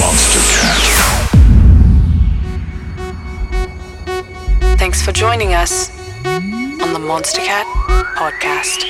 Monster Cat. Thanks for joining us on the Monstercat podcast.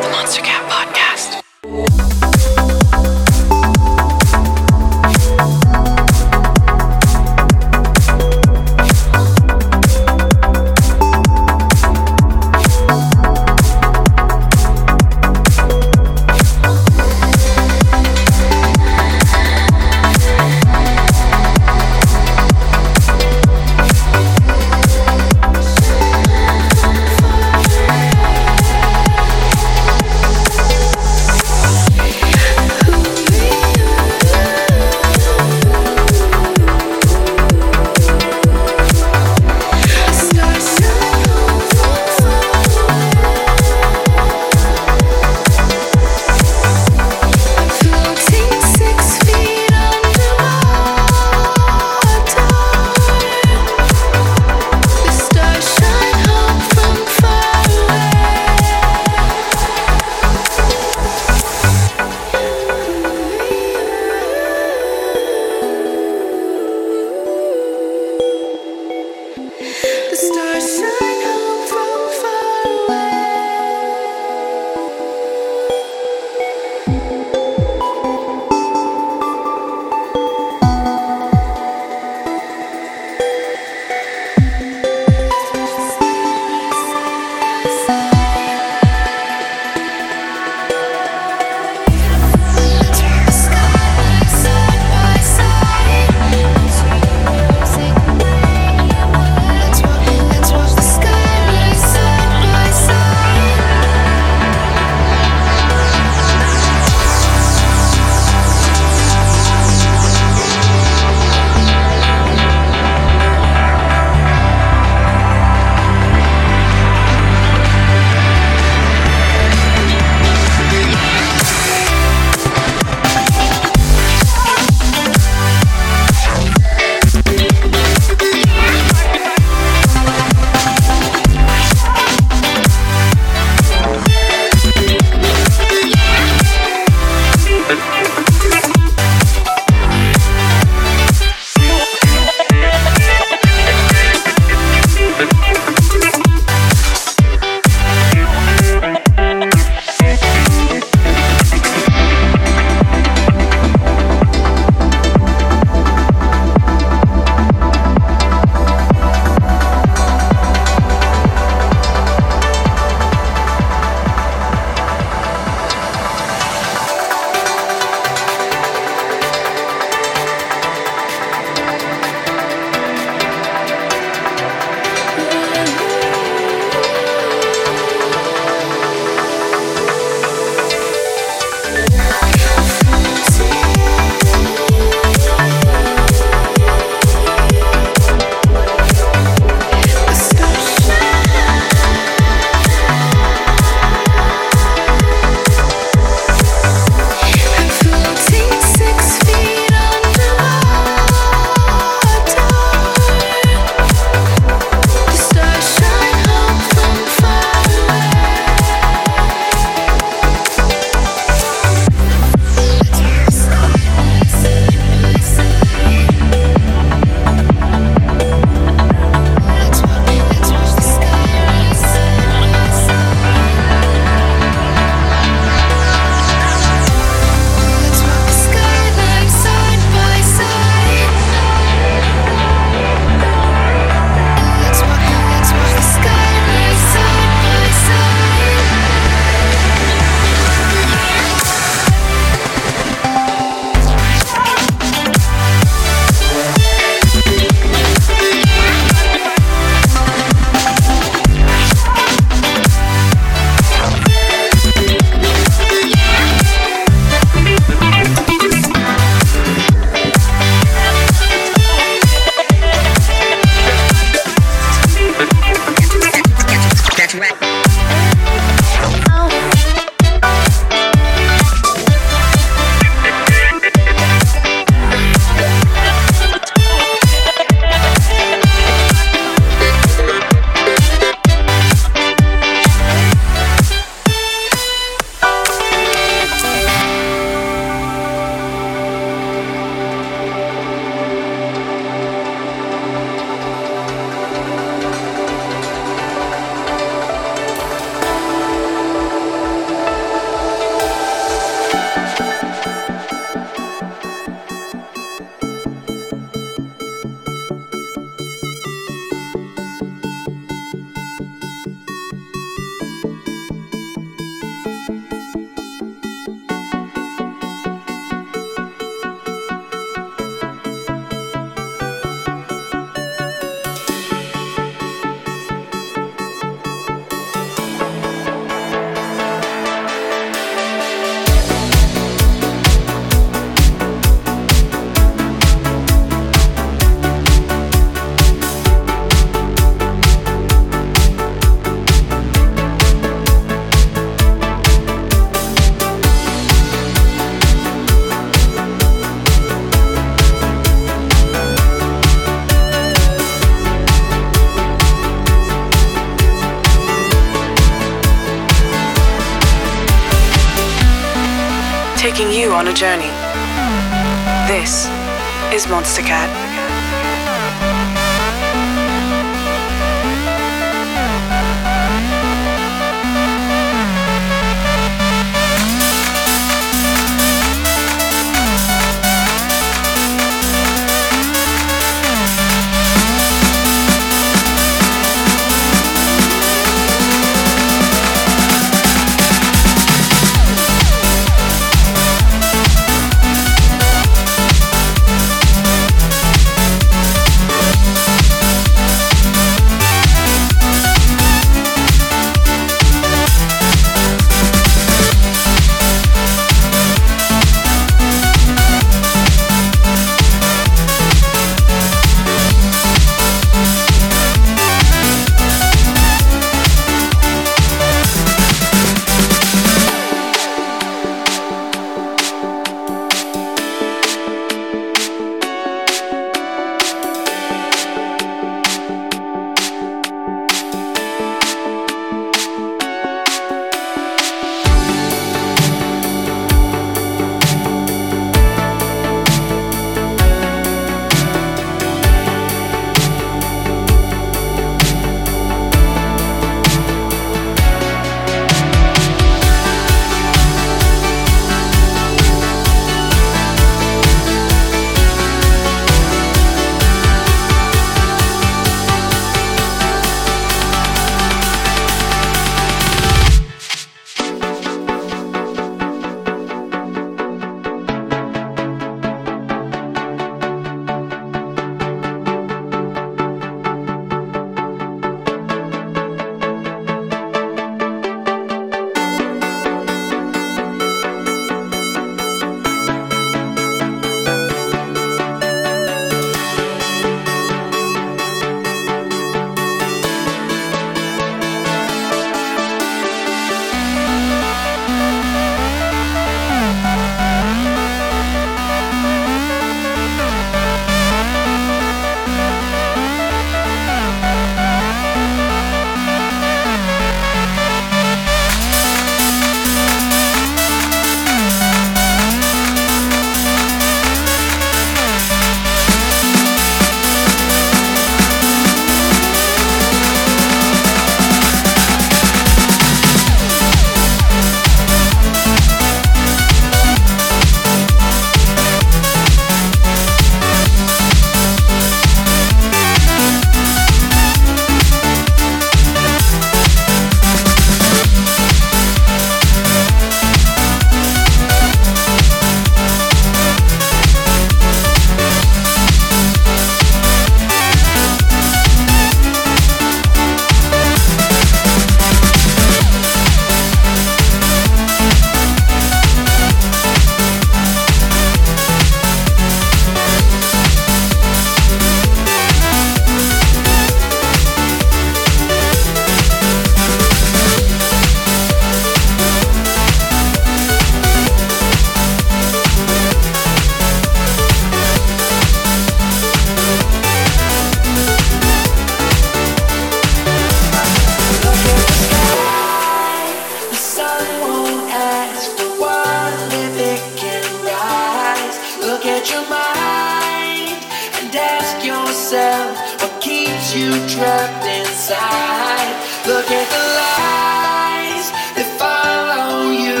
Look at the lies that follow you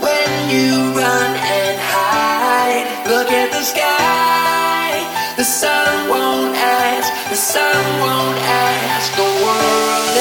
when you run and hide. Look at the sky. The sun won't ask. The sun won't ask. The world.